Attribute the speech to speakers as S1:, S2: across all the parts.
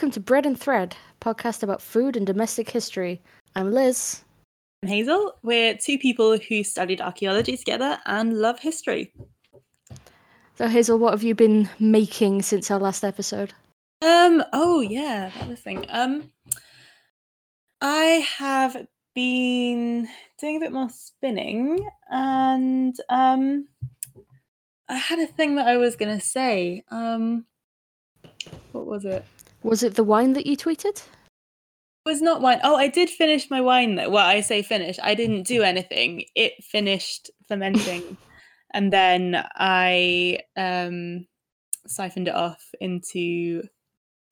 S1: welcome to Bread and Thread, podcast about food and domestic history. I'm Liz.
S2: I'm Hazel. We're two people who studied archaeology together and love history.
S1: So, Hazel, what have you been making since our last episode?
S2: Um. Oh yeah, that was thing. Um. I have been doing a bit more spinning, and um, I had a thing that I was gonna say. Um, what was it?
S1: Was it the wine that you tweeted?
S2: It was not wine. Oh, I did finish my wine though. Well, I say finish. I didn't do anything. It finished fermenting, and then I um siphoned it off into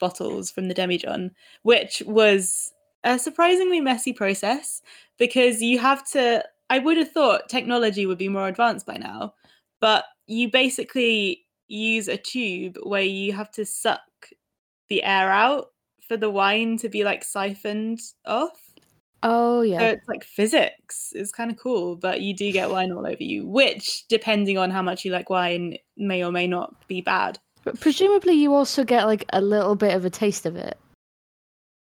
S2: bottles from the demijohn, which was a surprisingly messy process because you have to. I would have thought technology would be more advanced by now, but you basically use a tube where you have to suck the air out for the wine to be like siphoned off.
S1: Oh, yeah.
S2: So it's like physics. It's kind of cool, but you do get wine all over you, which, depending on how much you like wine, may or may not be bad.
S1: But presumably, you also get like a little bit of a taste of it.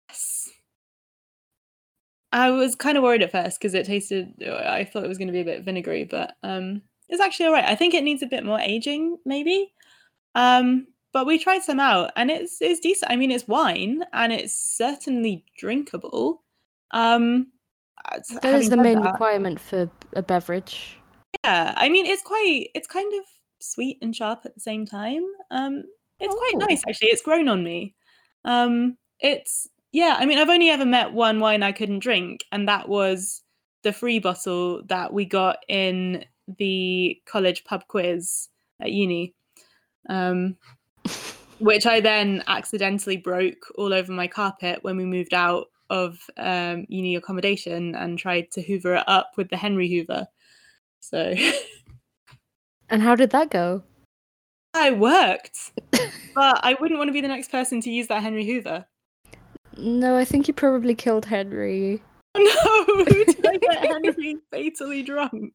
S2: Yes. I was kind of worried at first because it tasted. I thought it was going to be a bit vinegary, but um, it's actually all right. I think it needs a bit more aging, maybe. Um, but we tried some out, and it's it's decent. I mean, it's wine, and it's certainly drinkable. Um,
S1: That is the main
S2: that-
S1: requirement for a beverage.
S2: Yeah, I mean, it's quite. It's kind of sweet and sharp at the same time. Um, it's quite
S1: Oh.
S2: nice actually. It's grown on me. Um, it's yeah. I mean, I've only ever met one wine I couldn't drink, and that was the free bottle that we got in the college pub quiz at uni. Um, which I then accidentally broke all over my carpet when we moved out of um, uni accommodation and tried to hoover it up with the Henry Hoover. So
S1: And how did that go?
S2: I worked, but I wouldn't want to be the next person to use that Henry Hoover.
S1: No, I think you probably killed Henry.
S2: No, did I get Henry fatally drunk?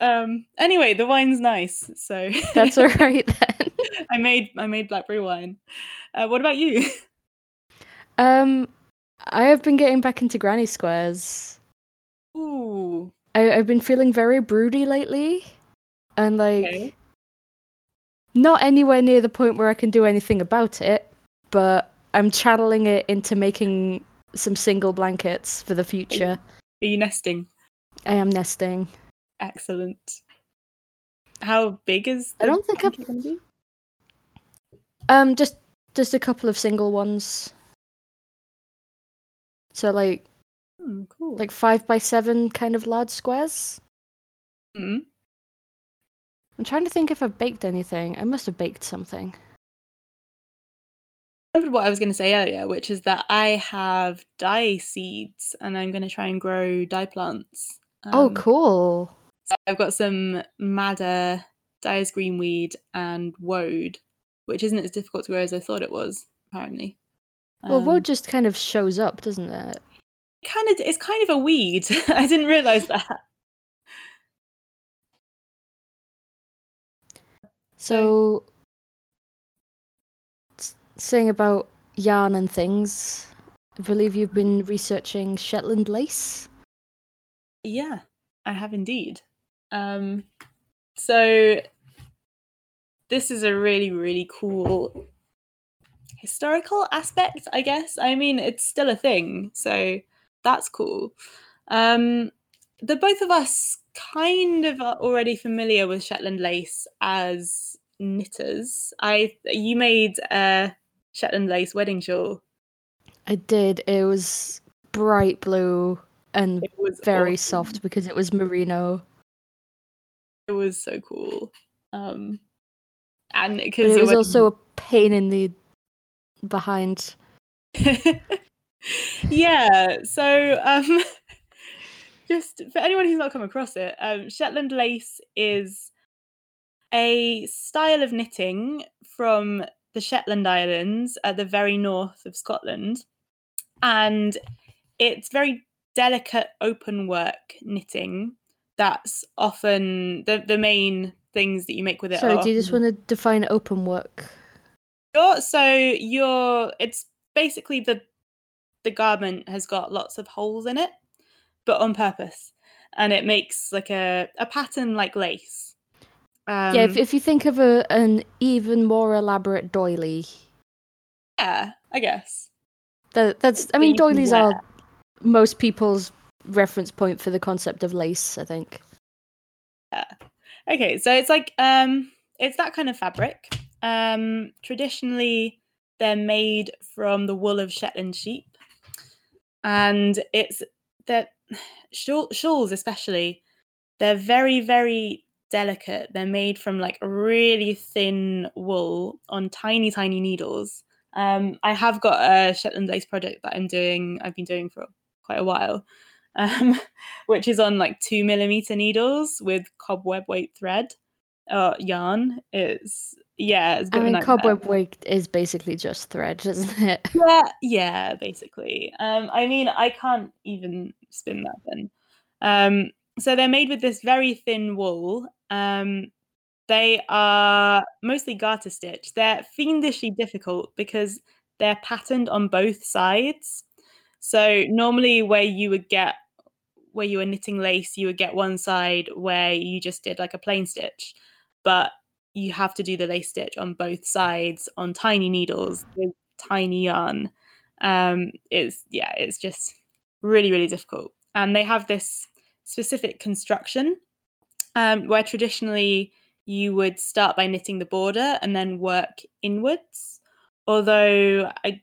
S2: Um. Anyway, the wine's nice, so
S1: That's all right then.
S2: I made I made blackberry wine. Uh, what about you?
S1: Um, I have been getting back into granny squares.
S2: Ooh.
S1: I, I've been feeling very broody lately, and like
S2: Okay.
S1: not anywhere near the point where I can do anything about it. But I'm channeling it into making some single blankets for the future.
S2: Are you nesting?
S1: I am nesting.
S2: Excellent. How big is?
S1: I don't think I've-
S2: gonna be?
S1: Um, just just a couple of single ones. So like
S2: Hmm, cool.
S1: like five by seven kind of large squares.
S2: Hmm.
S1: I'm trying to think if I've baked anything. I must have baked something.
S2: remembered what I was going to say earlier, which is that I have dye seeds and I'm going to try and grow dye plants.
S1: oh,
S2: Um,
S1: cool.
S2: So I've got some madder, Dyer's greenweed, and woad, which isn't as difficult to grow as I thought it was. Apparently,
S1: Well,
S2: Um,
S1: woad just kind of shows up, doesn't it?
S2: kind of it's kind of a weed. I didn't realize that.
S1: So, saying about yarn and things, I believe you've been researching Shetland lace.
S2: Yeah, I have indeed. Um, so this is a really, really cool historical aspect, I guess. I mean, it's still a thing, so that's cool. Um, the both of us kind of are already familiar with Shetland lace as knitters. I you made a Shetland lace wedding shawl.
S1: I did. It was bright blue and
S2: It was
S1: very
S2: awesome.
S1: soft because it was merino.
S2: It was so cool. Um, and because
S1: it was also a pain in the behind.
S2: yeah. So, um, just for anyone who's not come across it, um, Shetland lace is a style of knitting from the Shetland Islands at the very north of Scotland, and it's very delicate open work knitting. That's often the the main things that you make with it. Are
S1: do you just want to define open work?
S2: Sure. So you're it's basically the the garment has got lots of holes in it, but on purpose. And it makes like a, a pattern like lace. Um,
S1: yeah, if, if you think of a an even more elaborate doily,
S2: yeah, I guess.
S1: that that's I mean doilies
S2: wear.
S1: are most people's reference point for the concept of lace, I think.
S2: Okay, so it's like um it's that kind of fabric. Um traditionally they're made from the wool of Shetland sheep. And it's that shawls especially they're very very delicate. They're made from like really thin wool on tiny tiny needles. Um I have got a Shetland lace project that I'm doing I've been doing for quite a while. Um, which is on like two millimeter needles with cobweb weight thread or yarn. It's yeah, it's
S1: I mean cobweb weight is basically just thread, isn't it?
S2: Yeah, yeah, basically. Um, I mean, I can't even spin that thin. Um, so they're made with this very thin wool. Um, they are mostly garter stitch. They're fiendishly difficult because they're patterned on both sides. So normally, where you would get where you were knitting lace, you would get one side where you just did like a plain stitch, but you have to do the lace stitch on both sides on tiny needles with tiny yarn. Um, it's yeah, it's just really really difficult, and they have this specific construction um, where traditionally you would start by knitting the border and then work inwards. Although I,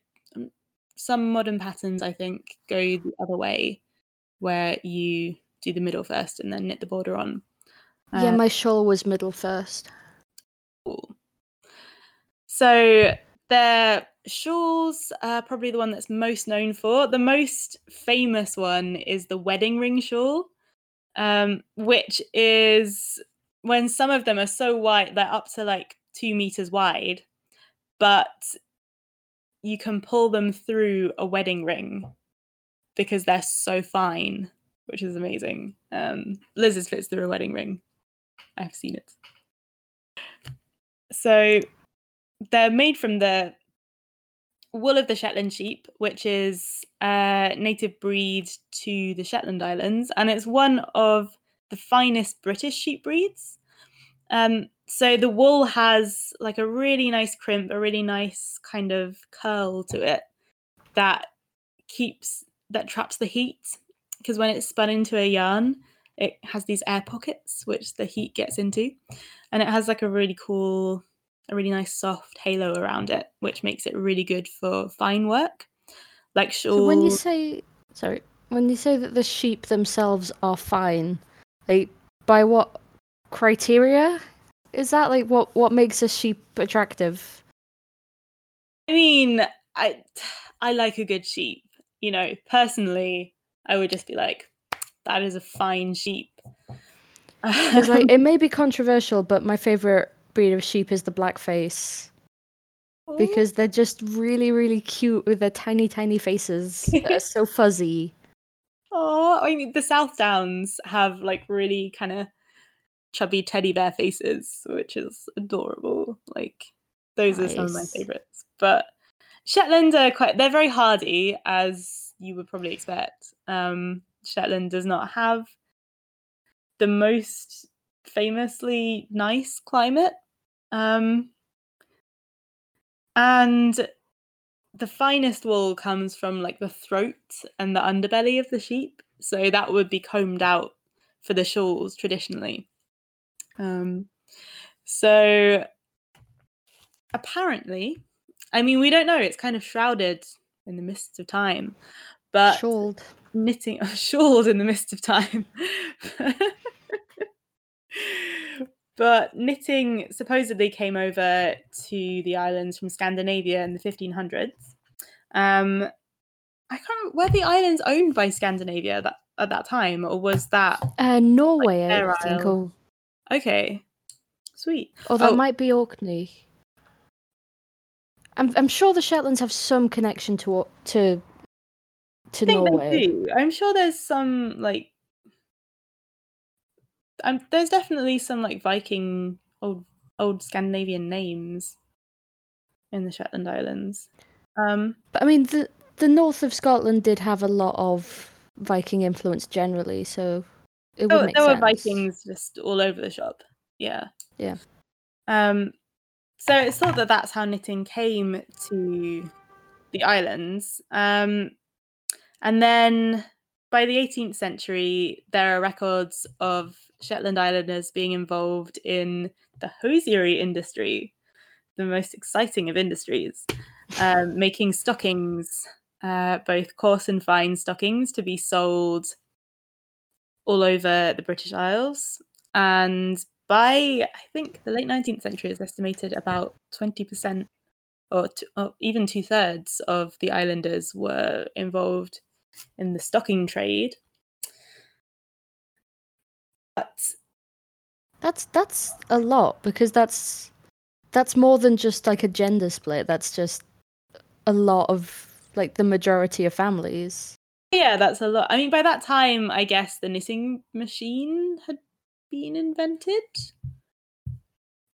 S2: some modern patterns I think go the other way, where you do the middle first and then knit the border on.
S1: yeah,
S2: Uh,
S1: my shawl was middle first.
S2: Cool. So their shawls are probably the one that's most known for. The most famous one is the wedding ring shawl, um, which is when some of them are so wide they're up to like two meters wide, but you can pull them through a wedding ring because they're so fine, which is amazing. Um, Liz's fits through a wedding ring. I've seen it. So they're made from the wool of the Shetland sheep, which is a native breed to the Shetland Islands, and it's one of the finest British sheep breeds. Um, so the wool has like a really nice crimp, a really nice kind of curl to it that keeps that traps the heat because when it's spun into a yarn, it has these air pockets which the heat gets into, and it has like a really cool, a really nice soft halo around it, which makes it really good for fine work, like shawls.
S1: So when you say sorry, when you say that the sheep themselves are fine, like by what criteria is that? Like what what makes a sheep attractive?
S2: I mean, I I like a good sheep. You know, personally, I would just be like, that is a fine sheep.
S1: Like it may be controversial, but my favorite breed of sheep is the blackface oh. because they're just really really cute with their tiny tiny faces that are so fuzzy.
S2: Oh, I mean, the South Downs have like really kind of chubby teddy bear faces, which is adorable. Like, those are some of my favorites. But Shetland are quite, they're very hardy, as you would probably expect. Um, Shetland does not have the most famously nice climate. Um, and the finest wool comes from like the throat and the underbelly of the sheep. So that would be combed out for the shawls traditionally. Um, so apparently, I mean, we don't know. It's kind of shrouded in the mists of time, but
S1: Shawled.
S2: knitting shawled in the mist of time. but knitting supposedly came over to the islands from Scandinavia in the 1500s. Um, I can't remember, were the islands owned by Scandinavia that, at that time, or was that
S1: Uh, Norway, I think, or,
S2: okay? Sweet.
S1: or that
S2: Oh.
S1: might be Orkney. I'm I'm sure the Shetlands have some connection to to to
S2: I think
S1: Norway.
S2: they do. I'm sure there's some like. Um, there's definitely some like Viking old old Scandinavian names in the Shetland Islands. Um,
S1: But I mean, the the north of Scotland did have a lot of Viking influence generally, so it would
S2: there,
S1: make
S2: there were. Vikings just all over the shop. Yeah.
S1: Yeah.
S2: Um, so it's thought that that's how knitting came to the islands. Um, and then by the 18th century, there are records of Shetland Islanders being involved in the hosiery industry, the most exciting of industries, um, making stockings, uh, both coarse and fine stockings, to be sold all over the British Isles. And by, I think, the late 19th century, it's estimated about 20% or, t- or even two thirds of the islanders were involved in the stocking trade. But
S1: That's that's a lot because that's that's more than just like a gender split. That's just a lot of like the majority of families.
S2: yeah, that's a lot. I mean, by that time, I guess the knitting machine had been invented.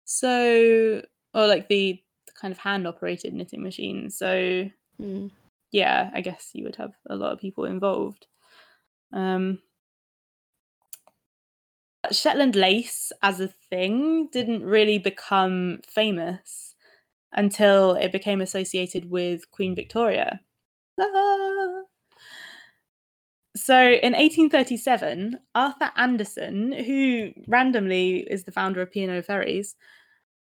S2: So, or like the kind of hand operated knitting machine. So,
S1: Mm.
S2: yeah, I guess you would have a lot of people involved. Um, Shetland lace as a thing didn't really become famous until it became associated with Queen Victoria. Ah. So in 1837, Arthur Anderson, who randomly is the founder of P&O Ferries,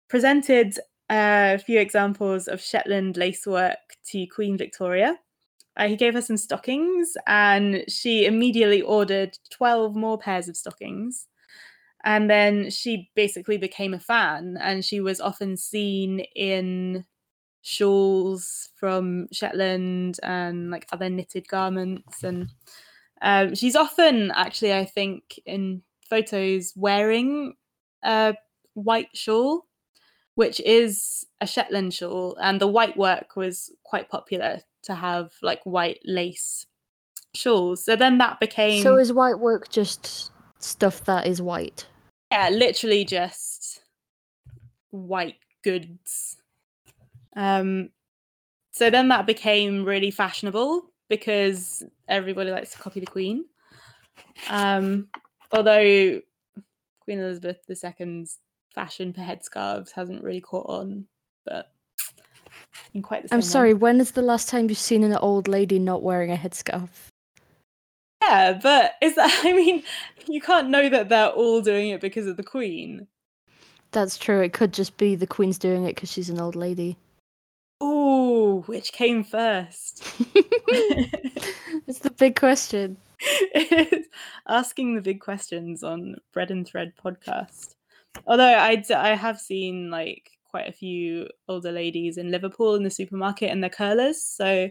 S2: presented a few examples of Shetland lacework to Queen Victoria. Uh, he gave her some stockings, and she immediately ordered 12 more pairs of stockings. And then she basically became a fan, and she was often seen in shawls from Shetland and like other knitted garments. And um, she's often, actually, I think, in photos wearing a white shawl which is a Shetland shawl, and the white work was quite popular to have like white lace shawls. So then that became
S1: So is white work just stuff that is white?
S2: yeah, literally just white goods. Um, so then that became really fashionable because everybody likes to copy the Queen. Um, although Queen Elizabeth II's fashion for headscarves hasn't really caught on, but in quite the same
S1: I'm
S2: way.
S1: sorry. When is the last time you've seen an old lady not wearing a headscarf?
S2: Yeah, but is that? I mean, you can't know that they're all doing it because of the Queen.
S1: That's true. It could just be the queen's doing it because she's an old lady.
S2: Ooh, which came first?
S1: it's the big question.
S2: Asking the big questions on Bread and Thread podcast. Although I I have seen like quite a few older ladies in Liverpool in the supermarket and their curlers, so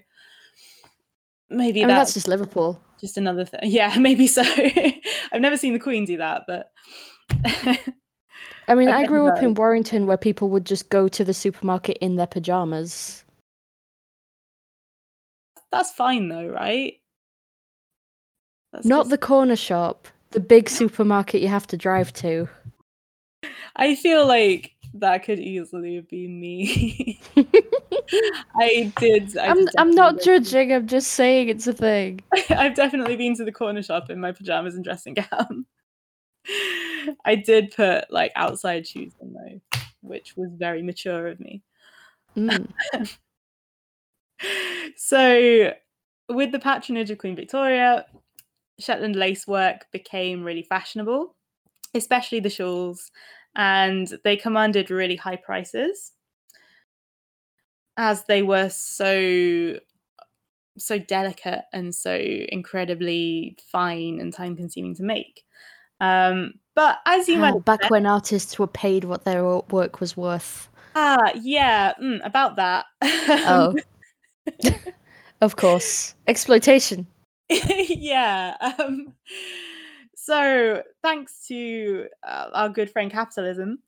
S2: maybe
S1: I mean,
S2: that's
S1: that's just Liverpool.
S2: just another thing. Yeah, maybe so. I've never seen the Queen do that, but
S1: I mean, I
S2: Okay,
S1: grew up in. Warrington where people would just go to the supermarket in their pajamas.
S2: that's fine though, right? That's
S1: Not
S2: just-
S1: the corner shop, the big supermarket you have to drive to.
S2: I feel like that could easily be me. I did. I
S1: I'm I'm not
S2: definitely go to-
S1: judging. I'm just saying it's a thing.
S2: I've definitely been to the corner shop in my pajamas and dressing gown. I did put like outside shoes on though, which was very mature of me.
S1: Mm.
S2: So, with the patronage of Queen Victoria, Shetland lacework became really fashionable, especially the shawls, and they commanded really high prices as they were so so delicate and so incredibly fine and time consuming to make. Um, but as you might
S1: back when artists were paid what their work was worth.
S2: ah yeah mm, about that
S1: Oh, of course, exploitation.
S2: yeah. Um, so, thanks to uh, our good friend capitalism,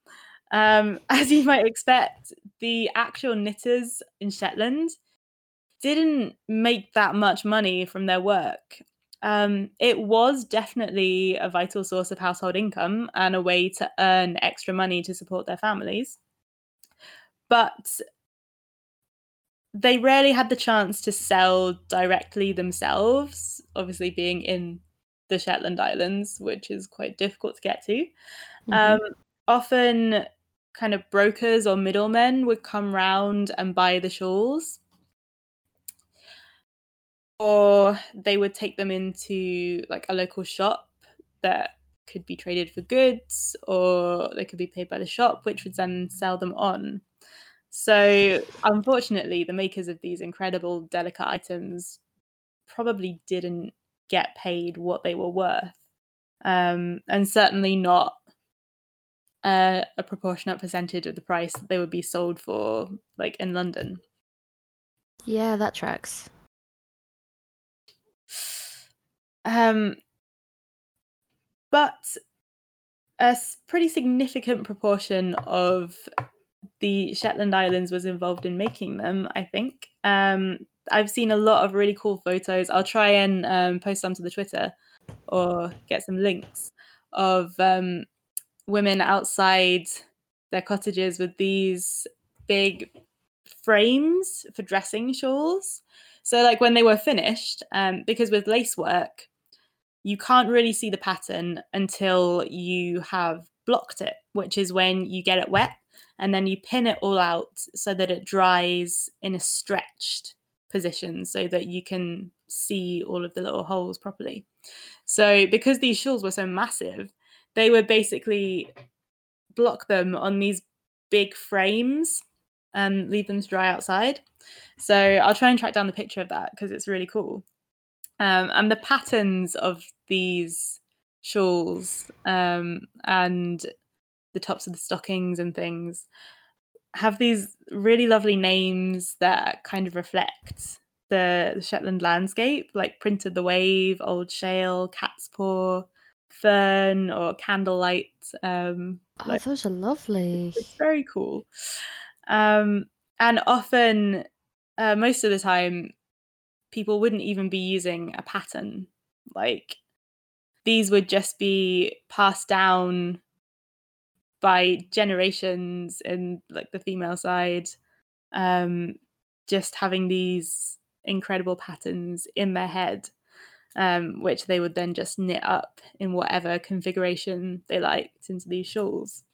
S2: um, as you might expect, the actual knitters in Shetland didn't make that much money from their work. Um, it was definitely a vital source of household income and a way to earn extra money to support their families. But they rarely had the chance to sell directly themselves, obviously, being in the Shetland Islands, which is quite difficult to get to. Mm-hmm. Um, often, kind of brokers or middlemen would come round and buy the shawls or they would take them into like a local shop that could be traded for goods or they could be paid by the shop which would then sell them on. So unfortunately the makers of these incredible delicate items probably didn't get paid what they were worth um, and certainly not a proportionate percentage of the price that they would be sold for like in london.
S1: Yeah that tracks
S2: um, but a pretty significant proportion of the Shetland Islands was involved in making them, I think. Um, I've seen a lot of really cool photos. I'll try and um, post some to the Twitter or get some links of um, women outside their cottages with these big frames for dressing shawls. So, like when they were finished, um, because with lace work, you can't really see the pattern until you have blocked it, which is when you get it wet and then you pin it all out so that it dries in a stretched position so that you can see all of the little holes properly. So, because these shawls were so massive, they would basically block them on these big frames and leave them to dry outside. So, I'll try and track down the picture of that because it's really cool. Um, and the patterns of these shawls um, and the tops of the stockings and things have these really lovely names that kind of reflect the, the Shetland landscape, like Print o' the Wave, Old Shale, Cat's Paw, Fern, or Candlelight. Um,
S1: oh, like, those are lovely.
S2: It's very cool. Um, and often, uh, most of the time, people wouldn't even be using a pattern. Like these would just be passed down by generations in like the female side um just having these incredible patterns in their head um which they would then just knit up in whatever configuration they liked into these shawls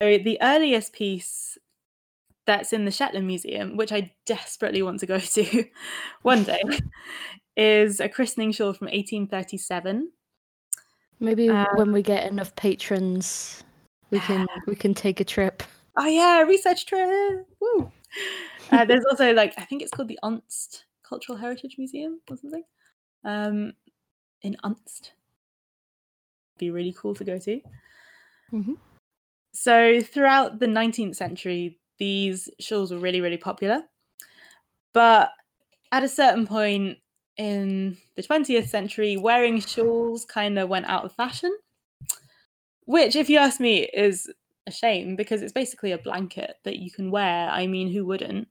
S2: so the earliest piece that's in the Shetland Museum, which I desperately want to go to one day, is a christening shawl from 1837.
S1: Maybe um, when we get enough patrons, we can we can take a trip.
S2: Oh yeah, research trip. Woo. Uh, there's also like I think it's called the Unst Cultural Heritage Museum or something. Um, in Unst. Be really cool to go to. Mm-hmm. So throughout the 19th century, these shawls were really, really popular. But at a certain point in the 20th century, wearing shawls kind of went out of fashion, which, if you ask me, is a shame because it's basically a blanket that you can wear. I mean, who wouldn't?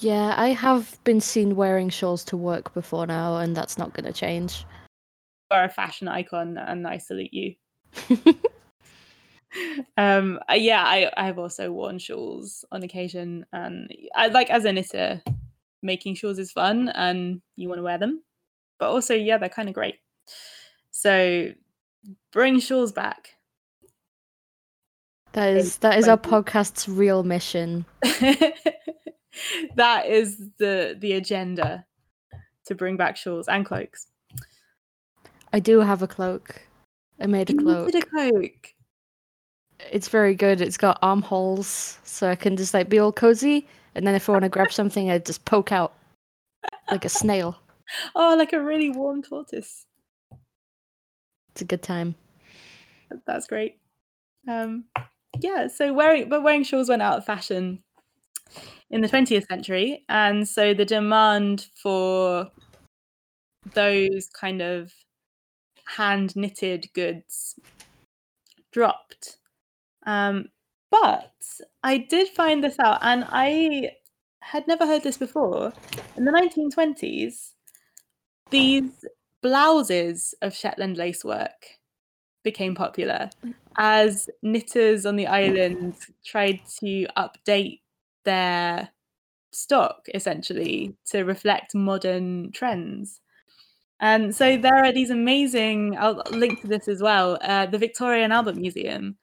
S1: Yeah, I have been seen wearing shawls to work before now, and that's not going to change.
S2: You are a fashion icon, and I salute you. um yeah i i've also worn shawls on occasion and i like as a knitter making shawls is fun and you want to wear them. But also yeah they're kind of great. So bring shawls back.
S1: That is that is our podcast's real mission.
S2: That is the the agenda to bring back shawls and cloaks.
S1: I do have a cloak. I made a
S2: you
S1: cloak
S2: a cloak
S1: it's very good. It's got armholes, so I can just like be all cozy, and then if I want to grab something, I just poke out like a snail.
S2: Oh, like a really warm tortoise.
S1: It's a good time.
S2: That's great. Um, yeah. So wearing, but wearing shawls went out of fashion in the 20th century, and so the demand for those kind of hand knitted goods dropped um, but I did find this out, and I had never heard this before. In the 1920s, these blouses of Shetland lacework became popular as knitters on the island tried to update their stock essentially to reflect modern trends. And so there are these amazing, I'll link to this as well. Uh, the Victoria and Albert Museum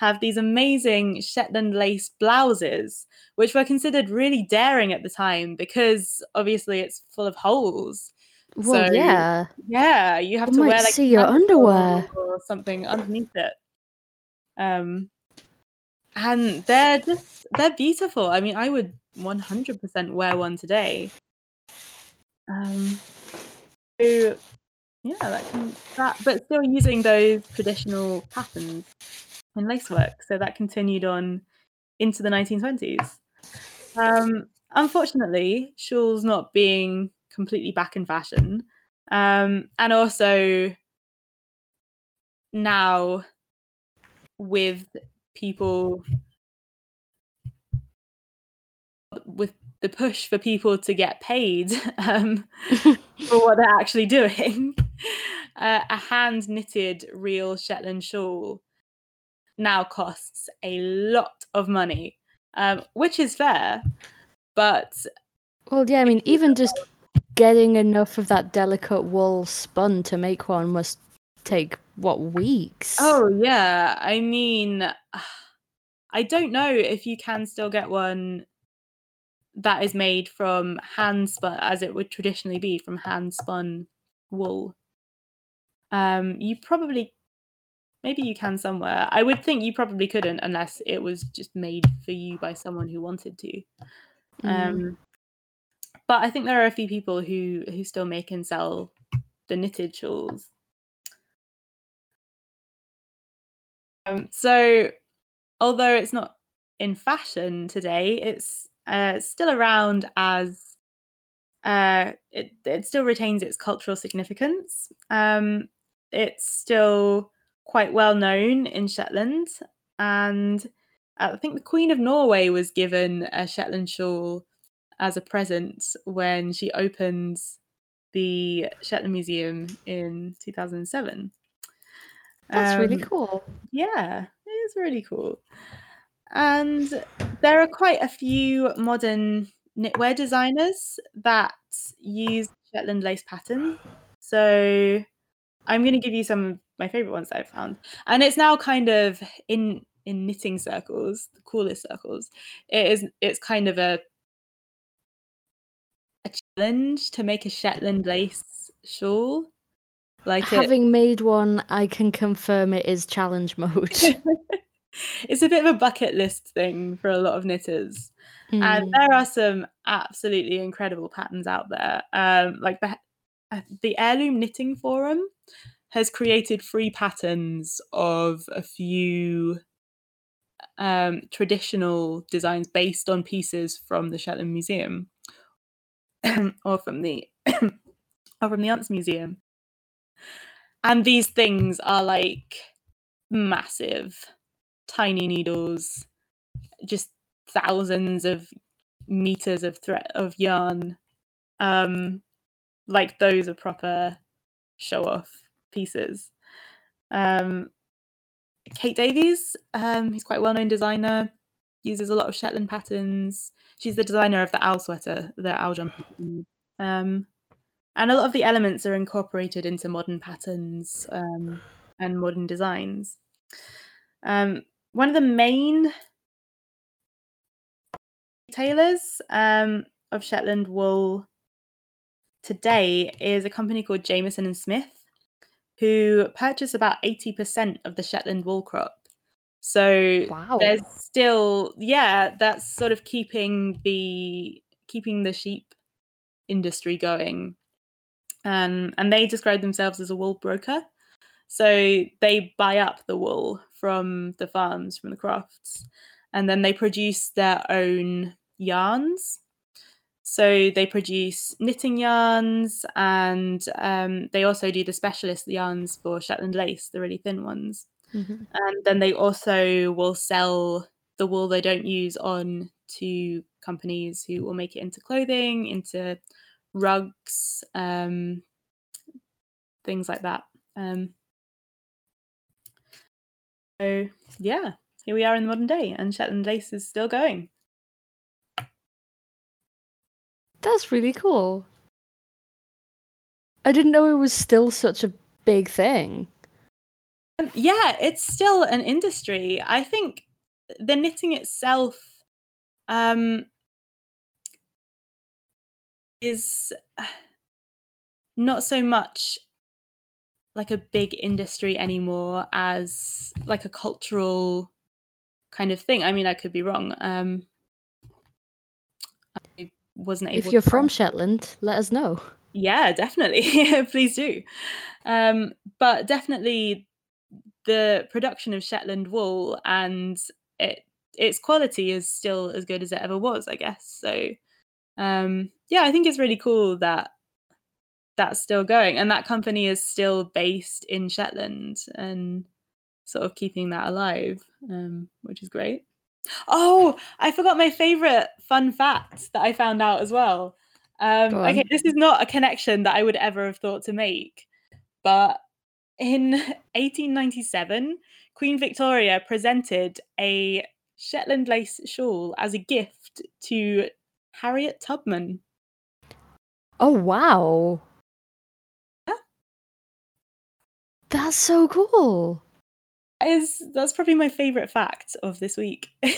S2: have these amazing Shetland lace blouses, which were considered really daring at the time because obviously it's full of holes.
S1: Well,
S2: So,
S1: yeah.
S2: Yeah, you have
S1: You
S2: to wear like
S1: see your underwear.
S2: or something underneath it. Um, and they're just they're beautiful. I mean, I would 100% wear one today. Um, so yeah, that can that, but still using those traditional patterns in lacework. So that continued on into the 1920s. Um, unfortunately, shawls not being completely back in fashion, um, and also now with people with the push for people to get paid um, for what they're actually doing. Uh, a hand knitted real Shetland shawl now costs a lot of money, um, which is fair, but
S1: Well, yeah, I mean, even just getting enough of that delicate wool spun to make one must take, what, weeks?
S2: oh, yeah, I mean, I don't know if you can still get one that is made from hand spun, as it would traditionally be from hand spun wool. Um, you probably, maybe you can somewhere. I would think you probably couldn't unless it was just made for you by someone who wanted to.
S1: Mm.
S2: Um, but I think there are a few people who who still make and sell the knitted shawls. Um, so, although it's not in fashion today, it's uh, still around as uh, it it still retains its cultural significance. Um, it's still quite well known in Shetland, and I think the Queen of Norway was given a Shetland shawl as a present when she opened the Shetland Museum in 2007.
S1: That's really
S2: Um,
S1: cool.
S2: yeah, it is really cool. And there are quite a few modern knitwear designers that use Shetland lace pattern. So I'm going to give you some my favorite ones that I've found. And it's now kind of in in knitting circles, the coolest circles. It is it's kind of a a challenge to make a Shetland lace shawl. Like it,
S1: Having made one, I can confirm it is challenge mode.
S2: it's a bit of a bucket list thing for a lot of knitters. and
S1: Mm.
S2: there are some absolutely incredible patterns out there. Um, like the the Heirloom Knitting Forum has created free patterns of a few um, traditional designs based on pieces from the Shetland Museum or from the or from the Unst Museum. And these things are like massive, tiny needles, just thousands of meters of thread of yarn. Um, like those are proper show off pieces. Um, Kate Davies, um, who's quite a well known designer, uses a lot of Shetland patterns. She's the designer of the owl sweater, the owl jumper. Um, and a lot of the elements are incorporated into modern patterns um, and modern designs. Um, one of the main retailers um, of Shetland wool today is a company called Jamieson and Smith, who purchase about 80% of the Shetland wool crop. So
S1: Wow.
S2: there's still yeah, that's sort of keeping the keeping the sheep industry going. Um, and they describe themselves as a wool broker. So they buy up the wool from the farms, from the crofts, and then they produce their own yarns. So they produce knitting yarns and um, they also do the specialist yarns for Shetland lace, the really thin ones.
S1: Mhm.
S2: And then they also will sell the wool they don't use on to companies who will make it into clothing, into rugs, um, things like that. Um, so yeah, here we are in the modern day, and Shetland lace is still going.
S1: That's really cool. I didn't know it was still such a big thing.
S2: Um, yeah, it's still an industry. I think the knitting itself um, is not so much like a big industry anymore as like a cultural kind of thing. I mean, I could be wrong. Um, wasn't able.
S1: If you're from Shetland, let us know.
S2: Yeah, definitely. Please do. Um, but definitely, the production of Shetland wool and it its quality is still as good as it ever was, I guess. So, um, yeah, I think it's really cool that that's still going and that company is still based in Shetland and sort of keeping that alive, um, which is great. Oh, I forgot my favorite fun fact that I found out as well. Um, okay, this is not a connection that I would ever have thought to make, but in 1897, Queen Victoria presented a Shetland lace shawl as a gift to Harriet Tubman.
S1: Oh, wow.
S2: Yeah.
S1: That's so cool.
S2: Is that's probably my favorite fact of this week. yeah,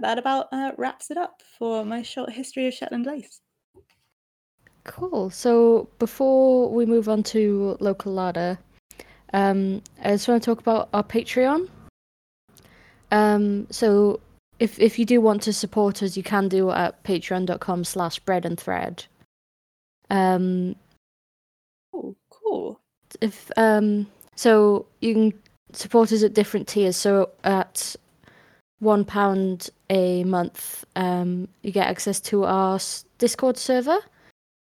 S2: that about uh, wraps it up for my short history of Shetland lace.
S1: Cool. So before we move on to local larder, um, I just want to talk about our Patreon. Um, so if if you do want to support us, you can do at patreon.com slash bread and thread. Um,
S2: cool.
S1: If um, so you can support us at different tiers. So at one pound a month, um, you get access to our Discord server,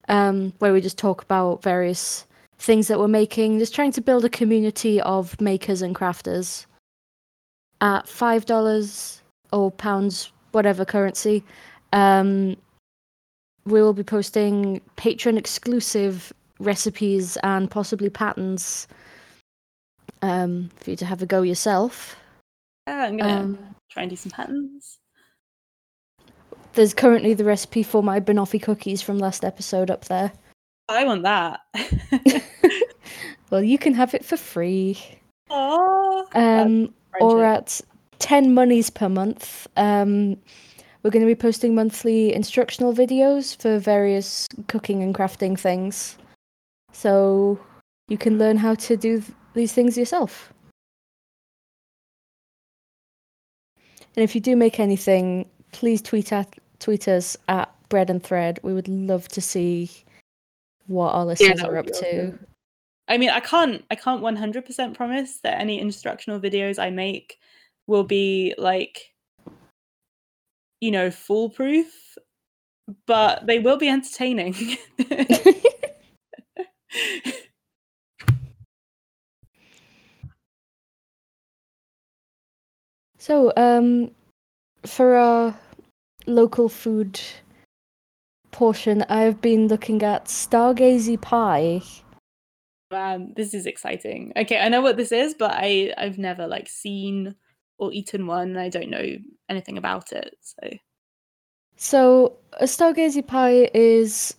S1: um, where we just talk about various things that we're making, just trying to build a community of makers and crafters. At five dollars or pounds, whatever currency, um, we will be posting patron exclusive recipes and possibly patterns um, for you to have a go yourself.
S2: Yeah, I'm gonna um, try and do some patterns.
S1: There's currently the recipe for my banoffee cookies from last episode up there.
S2: I want that.
S1: well, you can have it for free.
S2: Aww.
S1: Um, or at 10 monies per month. Um, we're going to be posting monthly instructional videos for various cooking and crafting things. So you can learn how to do th- these things yourself. And if you do make anything, please tweet at tweet us at bread and thread. We would love to see what our listeners yeah, are up to.
S2: I mean, I can't I can't 100% promise that any instructional videos I make will be like you know, foolproof, but they will be entertaining.
S1: so, um for our local food portion, I've been looking at Stargazy pie.
S2: Man, this is exciting. Okay, I know what this is, but I I've never like seen or eaten one. I don't know anything about it. So,
S1: so a Stargazy pie is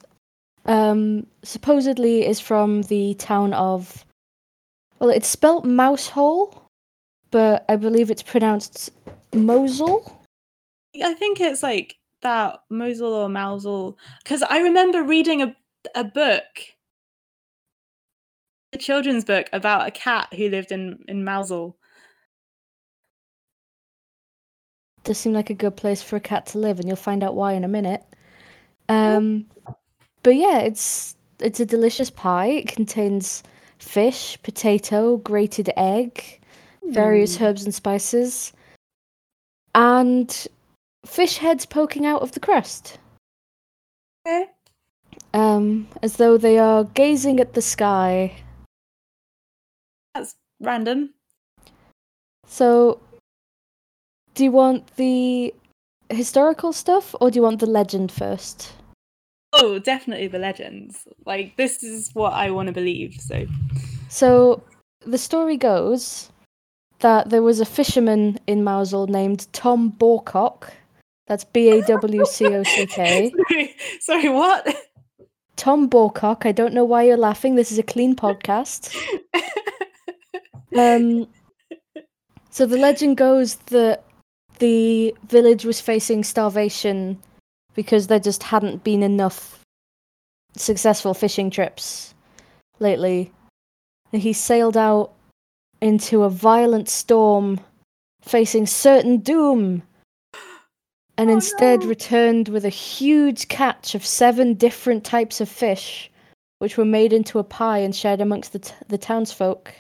S1: um supposedly is from the town of well, it's spelt Mousehole, but I believe it's pronounced Mosul.
S2: I think it's like that Mosul or Mosul because I remember reading a a book, a children's book about a cat who lived in in Mosul.
S1: Does seem like a good place for a cat to live, and you'll find out why in a minute. Um, but yeah, it's it's a delicious pie. It contains fish, potato, grated egg, various mm. herbs and spices, and fish heads poking out of the crust.
S2: Okay.
S1: Um, as though they are gazing at the sky.
S2: That's random.
S1: So, do you want the historical stuff or do you want the legend first?
S2: Oh, definitely the legends. Like this is what I want to believe. So,
S1: So, the story goes that there was a fisherman in Mousehole named Tom Bawcock. That's B A W C O C K.
S2: sorry, sorry, what?
S1: Tom Bawcock. I don't know why you're laughing. This is a clean podcast. Um, so the legend goes that the village was facing starvation because there just hadn't been enough successful fishing trips lately. And he sailed out into a violent storm, facing certain doom, and
S2: Oh,
S1: instead
S2: no.
S1: returned with a huge catch of seven different types of fish, which were made into a pie and shared amongst the, t- the townsfolk.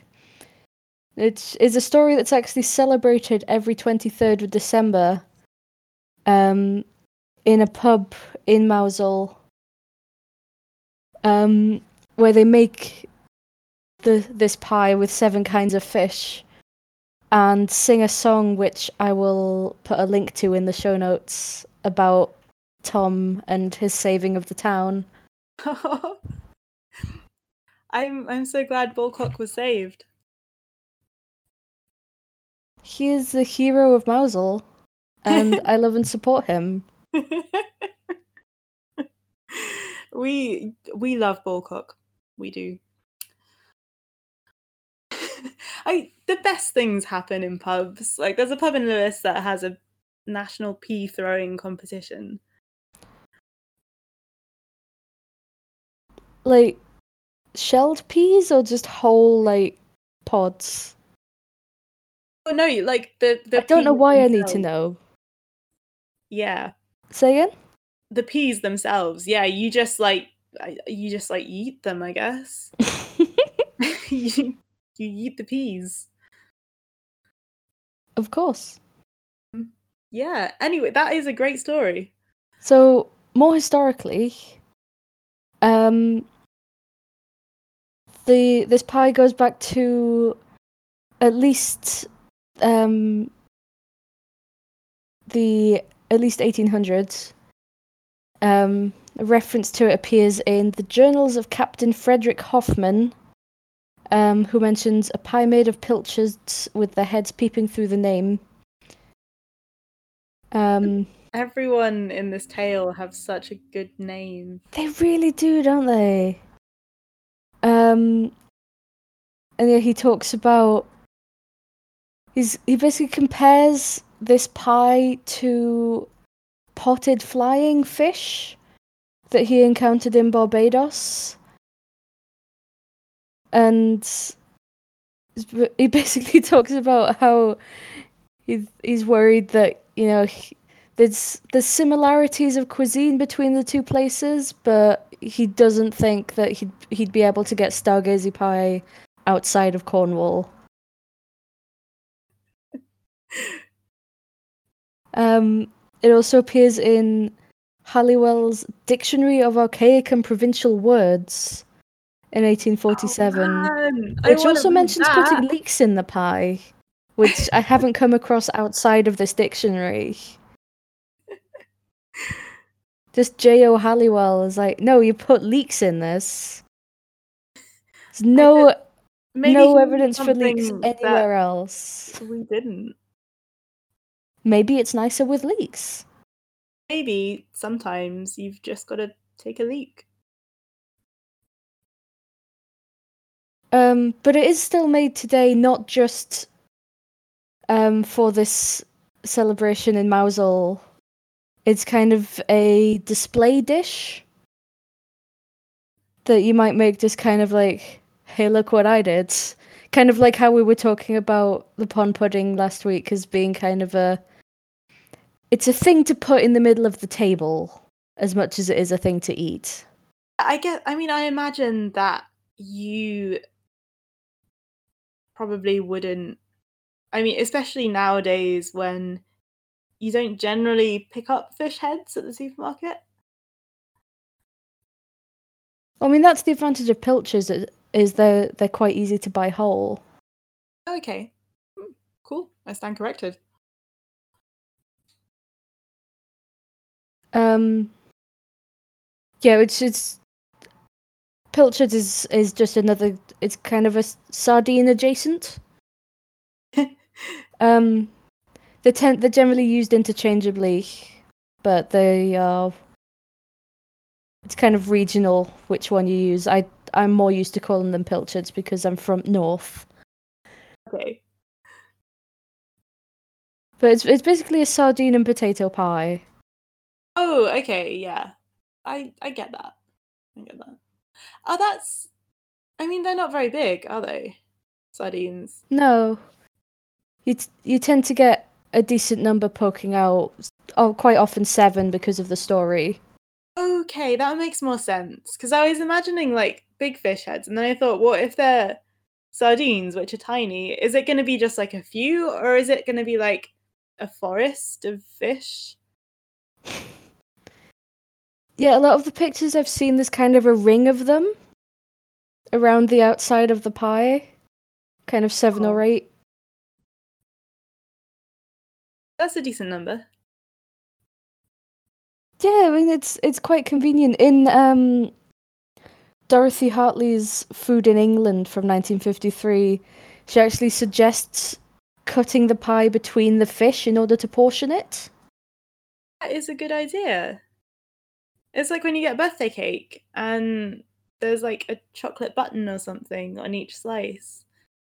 S1: It's, it's a story that's actually celebrated every 23rd of December um, in a pub in Mousehole um, where they make the this pie with seven kinds of fish and sing a song which I will put a link to in the show notes about Tom and his saving of the town.
S2: I'm I'm so glad Bullcock was saved.
S1: He is the hero of Mousehole, and I love and support him.
S2: we we love Bullcock. We do. I the best things happen in pubs. Like there's a pub in Lewes that has a national pea throwing competition.
S1: Like shelled peas or just whole like pods?
S2: Oh no, like the the
S1: I don't know why I need to know.
S2: Yeah,
S1: Say again?
S2: the peas themselves. Yeah, you just like you just like eat them, I guess. you, you eat the peas.
S1: of course.
S2: Yeah. Anyway, that is a great story.
S1: So more historically, um, the this pie goes back to at least um the at least 1800s. Um, a reference to it appears in the journals of Captain Frederick Hoffman, um, who mentions a pie made of pilchards with their heads peeping through the name. Um,
S2: Everyone in this tale have such a good name.
S1: They really do, don't they? Um, and yeah, he talks about he's he basically compares this pie to potted flying fish that he encountered in Barbados, and he basically talks about how he's he's worried that you know he, there's there's similarities of cuisine between the two places, but he doesn't think that he'd he'd be able to get stargazy pie outside of Cornwall. Um, it also appears in Halliwell's Dictionary of Archaic and Provincial Words in 1847,
S2: Oh,
S1: which also mentions
S2: that.
S1: putting leeks in the pie, which I haven't come across outside of this dictionary. Just J.O. Halliwell is like, no, you put leeks in this. There's no no evidence for
S2: that
S1: anywhere else.
S2: We didn't.
S1: Maybe it's nicer with leeks.
S2: Maybe sometimes you've just got to take a leak.
S1: Um, but it is still made today, not just um, for this celebration in Mousehole. It's kind of a display dish that you might make just kind of like, hey, look what I did. Kind of like how we were talking about the pond pudding last week as being kind of a. It's a thing to put in the middle of the table as much as it is a thing to eat.
S2: I get. I mean, I imagine that you probably wouldn't. I mean, especially nowadays when you don't generally pick up fish heads at the supermarket.
S1: I mean, that's the advantage of pilchards is- is they're they're quite easy to buy whole.
S2: Okay, Hmm, cool. I stand corrected.
S1: Um, yeah, it's it's pilchard is is just another. It's kind of a sardine adjacent. um, they tend they're generally used interchangeably, but they are. It's kind of regional which one you use. I I'm more used to calling them pilchards because I'm from north.
S2: Okay.
S1: But it's it's basically a sardine and potato pie.
S2: Oh, okay, yeah. I I get that. I get that. Oh, that's. I mean, they're not very big, are they? Sardines.
S1: No. You t- you tend to get a decent number poking out. Oh, quite often seven because of the story.
S2: Okay, that makes more sense. Because I was imagining like big fish heads, and then I thought, what if they're sardines, which are tiny? Is it going to be just like a few, or is it going to be like a forest of fish?
S1: Yeah, a lot of the pictures I've seen, there's kind of a ring of them around the outside of the pie, kind of seven or
S2: Oh.
S1: eight.
S2: That's a decent number.
S1: Yeah, I mean it's it's quite convenient. In um, Dorothy Hartley's Food in England from 1953, she actually suggests cutting the pie between the fish in order to portion it.
S2: That is a good idea. It's like when you get a birthday cake and there's like a chocolate button or something on each slice,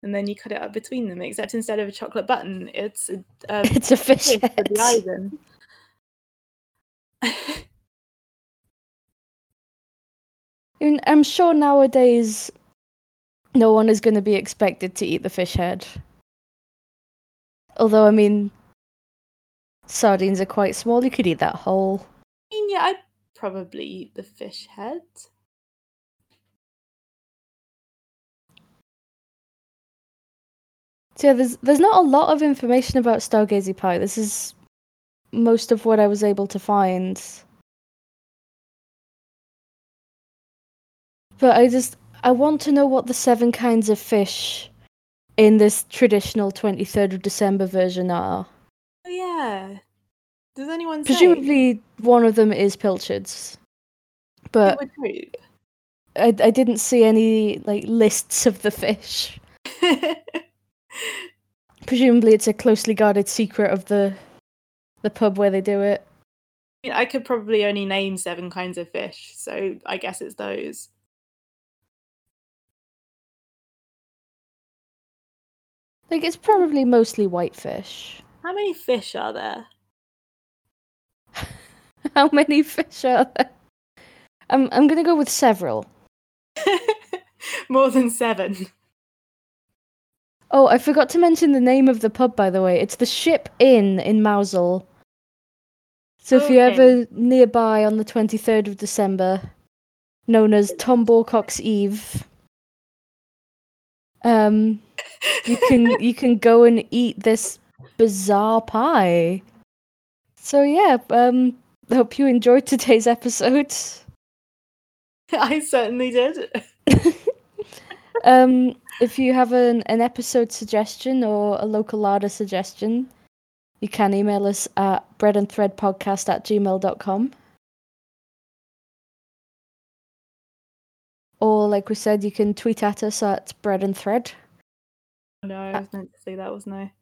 S2: and then you cut it up between them. Except instead of a chocolate button, it's a,
S1: It's a fish head.
S2: the.
S1: I I'm sure nowadays no one is going to be expected to eat the fish head. Although, I mean, sardines are quite small. You could eat that whole.
S2: I mean, yeah, I'd probably the fish head.
S1: So yeah, there's there's not a lot of information about Stargazy pie. This is most of what I was able to find. But I just I want to know what the seven kinds of fish in this traditional 23rd of December version are.
S2: Oh yeah. Does anyone say?
S1: Presumably one of them is pilchards. But. I, I didn't see any like lists of the fish. Presumably it's a closely guarded secret of the the pub where they do it.
S2: I mean, I could probably only name seven kinds of fish, so I guess it's those.
S1: Like it's probably mostly whitefish.
S2: How many fish are there?
S1: How many fish are there? I'm I'm gonna go with several.
S2: More than seven.
S1: Oh, I forgot to mention the name of the pub by the way. It's the Ship Inn in Mousehole. So if you're ever nearby on the 23rd of December, known as Tom Bawcock's Eve, um, you can you can go and eat this bizarre pie. So yeah, um, hope you enjoyed today's episode.
S2: I certainly did.
S1: Um, if you have an, an episode suggestion or a local larder suggestion, you can email us at breadandthreadpodcast at gmail.com. Or, like we said, you can tweet at us at bread and thread.
S2: No, I was meant to say that, wasn't I?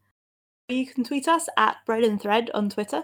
S2: You can tweet us at Bread and Thread on Twitter.